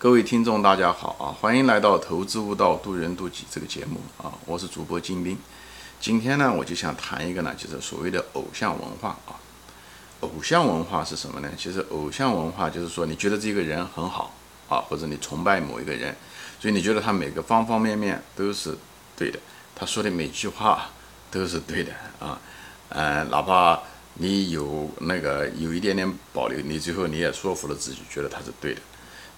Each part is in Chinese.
各位听众，大家好啊！欢迎来到《投资悟道，渡人渡己》这个节目啊！我是主播金兵。今天呢，我就想谈一个呢，就是所谓的偶像文化啊。偶像文化是什么呢？其实偶像文化就是说，你觉得这个人很好啊，或者你崇拜某一个人，所以你觉得他每个方方面面都是对的，他说的每句话都是对的啊。呃，哪怕你有那个有一点点保留，你最后你也说服了自己，觉得他是对的。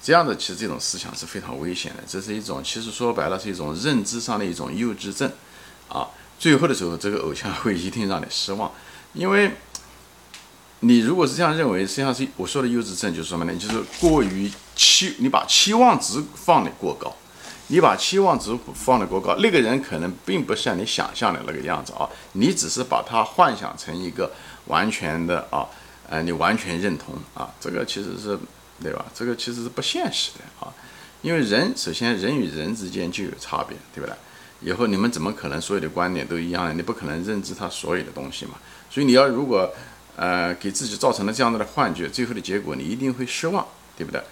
这样的其实这种思想是非常危险的，这是一种其实说白了是一种认知上的一种幼稚症，啊，最后的时候这个偶像会一定让你失望，因为你如果是这样认为，实际上是我说的幼稚症就是什么呢？就是过于期，你把期望值放得过高，你把期望值放得过高，那个人可能并不像你想象的那个样子啊，你只是把他幻想成一个完全的啊，呃，你完全认同啊，这个其实是。对吧？这个其实是不现实的啊，因为人首先人与人之间就有差别，对不对？以后你们怎么可能所有的观点都一样呢？你不可能认知他所有的东西嘛。所以你要如果呃给自己造成了这样子的幻觉，最后的结果你一定会失望，对不对？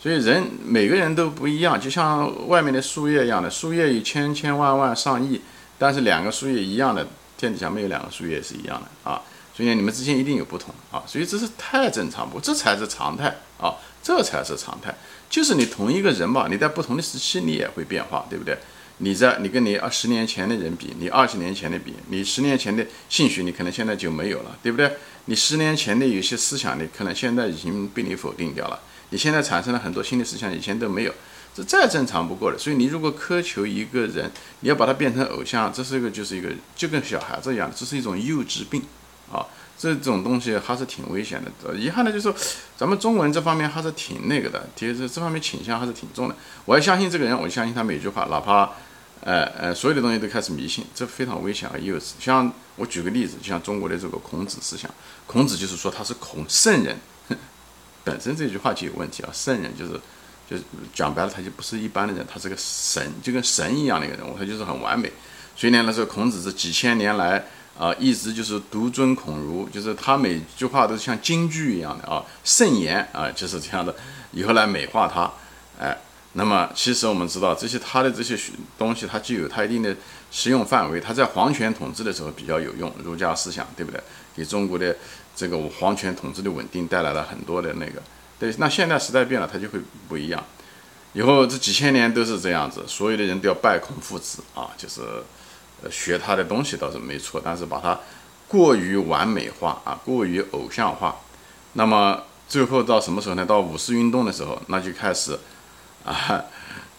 所以人每个人都不一样，就像外面的树叶一样的，树叶有千千万万上亿，但是两个树叶一样的，天底下没有两个树叶是一样的啊。所以，你们之间一定有不同啊，所以这是太正常不？这才是常态啊，这才是常态。就是你同一个人吧，你在不同的时期你也会变化，对不对？你在你跟你二十年前的人比，你二十年前的比，你十年前的兴趣你可能现在就没有了，对不对？你十年前的有些思想你可能现在已经被你否定掉了，你现在产生了很多新的思想，以前都没有，这再正常不过了。所以你如果苛求一个人，你要把他变成偶像，这是一个就是一个就跟小孩子一样，这是一种幼稚病。这种东西还是挺危险的。遗憾的就是，咱们中文这方面还是挺那个的，其实这方面倾向还是挺重的。我要相信这个人，我相信他每句话，哪怕，呃呃，所有的东西都开始迷信，这非常危险和幼稚。像我举个例子，就像中国的这个孔子思想，孔子就是说他是孔圣人，本身这句话就有问题啊。圣人就是，就是讲白了，他就不是一般的人，他是个神，就跟神一样的一个人物，他就是很完美。所以呢，那时候孔子是几千年来。啊，一直就是独尊孔儒，就是他每句话都是像京剧一样的啊，圣言啊，就是这样的。以后来美化他，哎，那么其实我们知道这些他的这些东西，它具有它一定的适用范围。它在皇权统治的时候比较有用，儒家思想，对不对？给中国的这个皇权统治的稳定带来了很多的那个。对，那现在时代变了，它就会不一样。以后这几千年都是这样子，所有的人都要拜孔父子啊，就是。学他的东西倒是没错，但是把它过于完美化啊，过于偶像化，那么最后到什么时候呢？到五四运动的时候，那就开始 啊，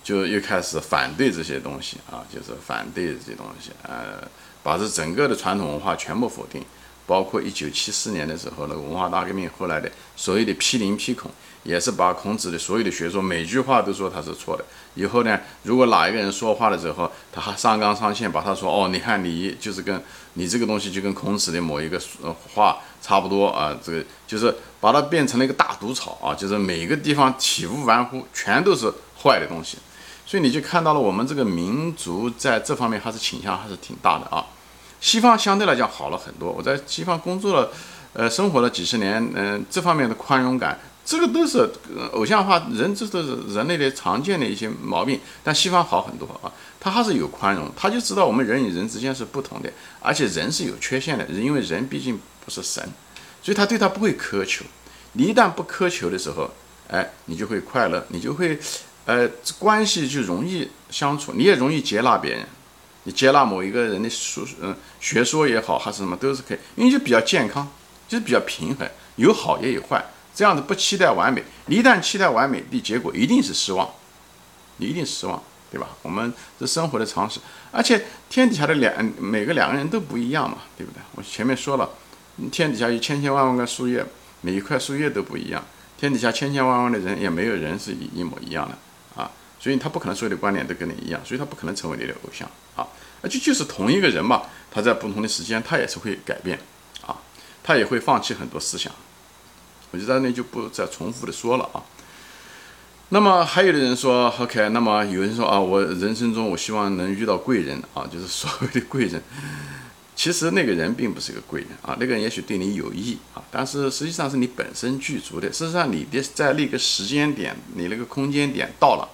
就又开始反对这些东西啊，就是反对这些东西，呃，把这整个的传统文化全部否定。包括一九七四年的时候，那个文化大革命后来的所谓的批林批孔，也是把孔子的所有的学说每句话都说他是错的。以后呢，如果哪一个人说话的时候，他还上纲上线，把他说哦，你看你就是跟你这个东西就跟孔子的某一个话差不多啊，这个就是把它变成了一个大毒草啊，就是每个地方体无完肤，全都是坏的东西。所以你就看到了我们这个民族在这方面还是倾向还是挺大的啊。西方相对来讲好了很多。我在西方工作了，呃，生活了几十年，嗯，这方面的宽容感，这个都是偶像化，人这都是人类的常见的一些毛病。但西方好很多啊，他还是有宽容，他就知道我们人与人之间是不同的，而且人是有缺陷的，因为人毕竟不是神，所以他对他不会苛求。你一旦不苛求的时候，哎，你就会快乐，你就会，呃，关系就容易相处，你也容易接纳别人。你接纳某一个人的说，嗯，学说也好，还是什么，都是可以，因为就比较健康，就是比较平衡，有好也有坏，这样子不期待完美。你一旦期待完美的结果，一定是失望，你一定失望，对吧？我们这生活的常识，而且天底下的两每个两个人都不一样嘛，对不对？我前面说了，天底下有千千万万个树叶，每一块树叶都不一样，天底下千千万万的人，也没有人是一一模一样的。所以他不可能所有的观点都跟你一样，所以他不可能成为你的偶像啊！而且就是同一个人嘛，他在不同的时间他也是会改变啊，他也会放弃很多思想。我就在那就不再重复的说了啊。那么还有的人说，OK，那么有人说啊，我人生中我希望能遇到贵人啊，就是所谓的贵人。其实那个人并不是个贵人啊，那个人也许对你有益啊，但是实际上是你本身具足的。事实上，你的在那个时间点，你那个空间点到了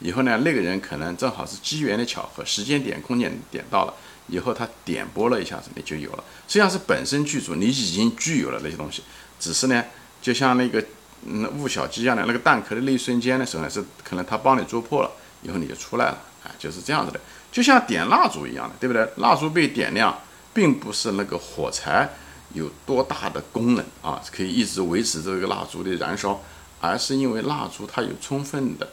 以后呢，那个人可能正好是机缘的巧合，时间点、空间点到了以后，他点拨了一下子，你就有了。实际上是本身具足，你已经具有了那些东西，只是呢，就像那个嗯悟小鸡一样的那个蛋壳的那一瞬间的时候呢，是可能他帮你做破了以后你就出来了，啊，就是这样子的，就像点蜡烛一样的，对不对？蜡烛被点亮。并不是那个火柴有多大的功能啊，可以一直维持这个蜡烛的燃烧，而是因为蜡烛它有充分的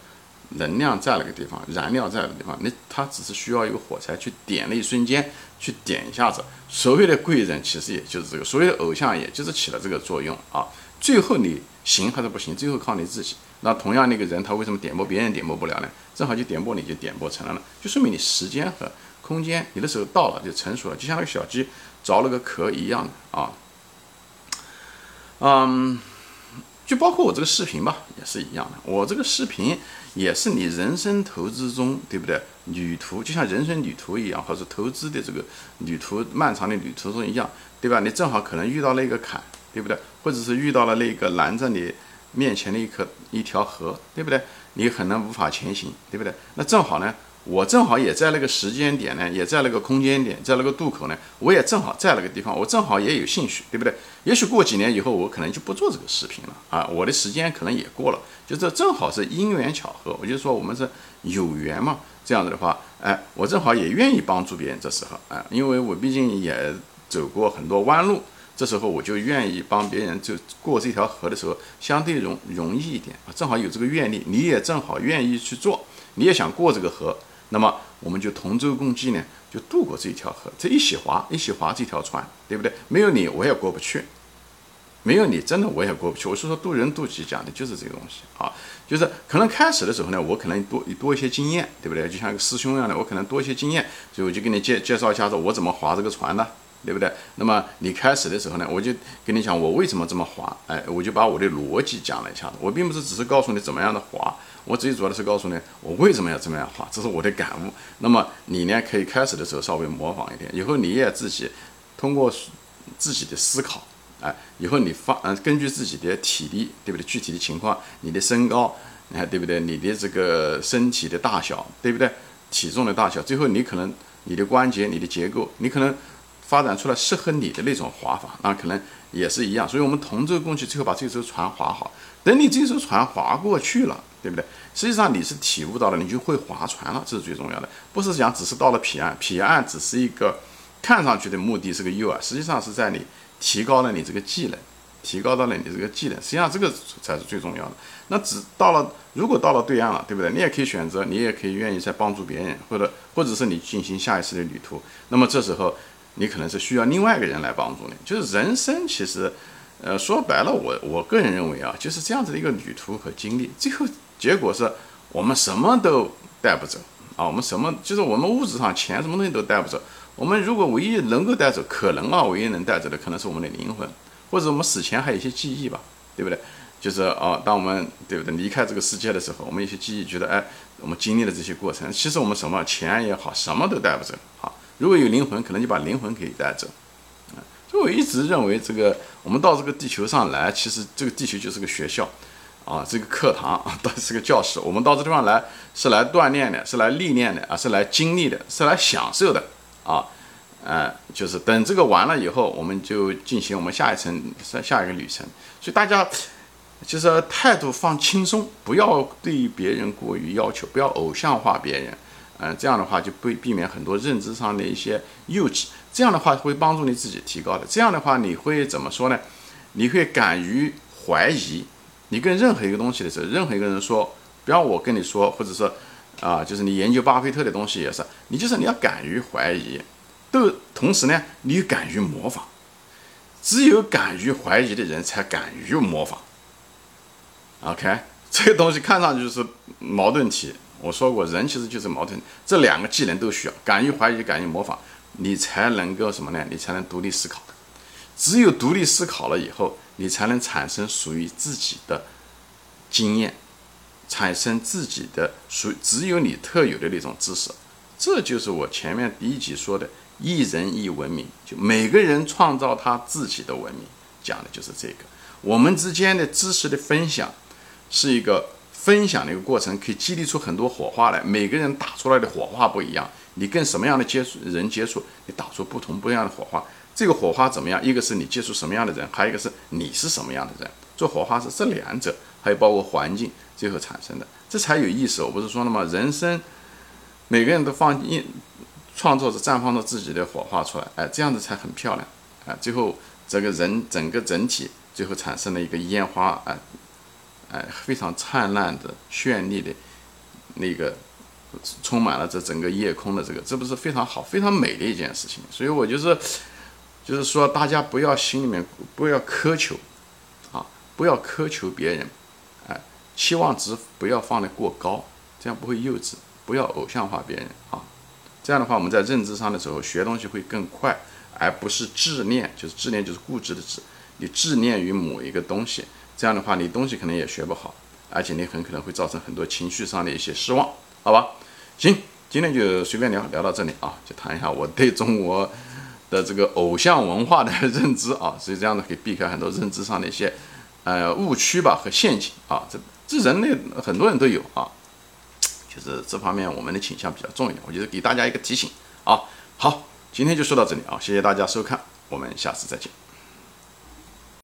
能量在那个地方，燃料在那个地方，你它只是需要一个火柴去点那一瞬间，去点一下子。所谓的贵人其实也就是这个，所谓的偶像也就是起了这个作用啊。最后你行还是不行，最后靠你自己。那同样那个人他为什么点拨别人点拨不了呢？正好就点拨你就点拨成了呢，就说明你时间和。空间，你的时候到了就成熟了，就像那个小鸡着了个壳一样的啊。嗯，就包括我这个视频吧，也是一样的。我这个视频也是你人生投资中，对不对？旅途就像人生旅途一样，或者投资的这个旅途漫长的旅途中一样，对吧？你正好可能遇到了一个坎，对不对？或者是遇到了那个拦在你面前的一颗一条河，对不对？你可能无法前行，对不对？那正好呢。我正好也在那个时间点呢，也在那个空间点，在那个渡口呢，我也正好在那个地方，我正好也有兴趣，对不对？也许过几年以后，我可能就不做这个视频了啊，我的时间可能也过了，就这正好是因缘巧合，我就说我们是有缘嘛，这样子的话，哎，我正好也愿意帮助别人，这时候啊，因为我毕竟也走过很多弯路，这时候我就愿意帮别人，就过这条河的时候相对容容易一点啊，正好有这个愿力，你也正好愿意去做，你也想过这个河。那么我们就同舟共济呢，就渡过这一条河，这一起划，一起划这条船，对不对？没有你我也过不去，没有你真的我也过不去。我是说渡人渡己讲的就是这个东西啊，就是可能开始的时候呢，我可能多多一些经验，对不对？就像个师兄一样的，我可能多一些经验，所以我就给你介介绍一下子我怎么划这个船的，对不对？那么你开始的时候呢，我就跟你讲我为什么这么滑，哎，我就把我的逻辑讲了一下，我并不是只是告诉你怎么样的滑。我最主要的是告诉你，我为什么要这么样滑，这是我的感悟。那么你呢，可以开始的时候稍微模仿一点，以后你也自己通过自己的思考，哎，以后你发，嗯，根据自己的体力，对不对？具体的情况，你的身高，你看对不对？你的这个身体的大小，对不对？体重的大小，最后你可能你的关节、你的结构，你可能发展出来适合你的那种划法，那可能也是一样。所以我们同舟共济，最后把这艘船划好。等你这艘船划过去了。对不对？实际上你是体悟到了，你就会划船了，这是最重要的。不是讲只是到了彼岸，彼岸只是一个看上去的目的，是个诱饵，实际上是在你提高了你这个技能，提高到了你这个技能，实际上这个才是最重要的。那只到了，如果到了对岸了，对不对？你也可以选择，你也可以愿意再帮助别人，或者或者是你进行下一次的旅途。那么这时候你可能是需要另外一个人来帮助你。就是人生其实，呃，说白了，我我个人认为啊，就是这样子的一个旅途和经历，最后。结果是我们什么都带不走啊！我们什么就是我们物质上钱什么东西都带不走。我们如果唯一能够带走，可能啊，唯一能带走的可能是我们的灵魂，或者我们死前还有一些记忆吧，对不对？就是啊，当我们对不对离开这个世界的时候，我们一些记忆，觉得哎，我们经历了这些过程，其实我们什么钱也好，什么都带不走啊。如果有灵魂，可能就把灵魂给带走啊。所以我一直认为，这个我们到这个地球上来，其实这个地球就是个学校。啊，这个课堂啊，到 是个教室。我们到这地方来是来锻炼的，是来历练的啊，是来经历的，是来享受的啊。呃，就是等这个完了以后，我们就进行我们下一层下下一个旅程。所以大家就是态度放轻松，不要对别人过于要求，不要偶像化别人。嗯，这样的话就不避免很多认知上的一些幼稚。这样的话会帮助你自己提高的。这样的话你会怎么说呢？你会敢于怀疑。你跟任何一个东西的时候，任何一个人说，不要我跟你说，或者说，啊，就是你研究巴菲特的东西也是，你就是你要敢于怀疑，都同时呢，你敢于模仿，只有敢于怀疑的人才敢于模仿。OK，这个东西看上去是矛盾体，我说过，人其实就是矛盾，这两个技能都需要，敢于怀疑，敢于模仿，你才能够什么呢？你才能独立思考。只有独立思考了以后。你才能产生属于自己的经验，产生自己的属只有你特有的那种知识，这就是我前面第一集说的一人一文明，就每个人创造他自己的文明，讲的就是这个。我们之间的知识的分享是一个分享的一个过程，可以激励出很多火花来。每个人打出来的火花不一样，你跟什么样的接触人接触，你打出不同不一样的火花。这个火花怎么样？一个是你接触什么样的人，还有一个是你是什么样的人。做火花是这两者，还有包括环境最后产生的，这才有意思。我不是说了吗？人生每个人都放一创作着绽放着自己的火花出来，哎，这样子才很漂亮，哎，最后这个人整个整体最后产生了一个烟花，哎，哎，非常灿烂的、绚丽的，那个充满了这整个夜空的这个，这不是非常好、非常美的一件事情。所以我就是，就是说大家不要心里面不要苛求，啊，不要苛求别人，哎，期望值不要放得过高，这样不会幼稚，不要偶像化别人啊。这样的话，我们在认知上的时候学东西会更快，而不是执念，就是执念就是固执的执，你执念于某一个东西，这样的话你东西可能也学不好，而且你很可能会造成很多情绪上的一些失望，好吧？行，今天就随便聊聊到这里啊，就谈一下我对中国的这个偶像文化的认知啊，所以这样子可以避开很多认知上的一些呃误区吧和陷阱啊，这这人类很多人都有啊。就是这方面我们的倾向比较重一点，我觉得给大家一个提醒啊。好，今天就说到这里啊，谢谢大家收看，我们下次再见。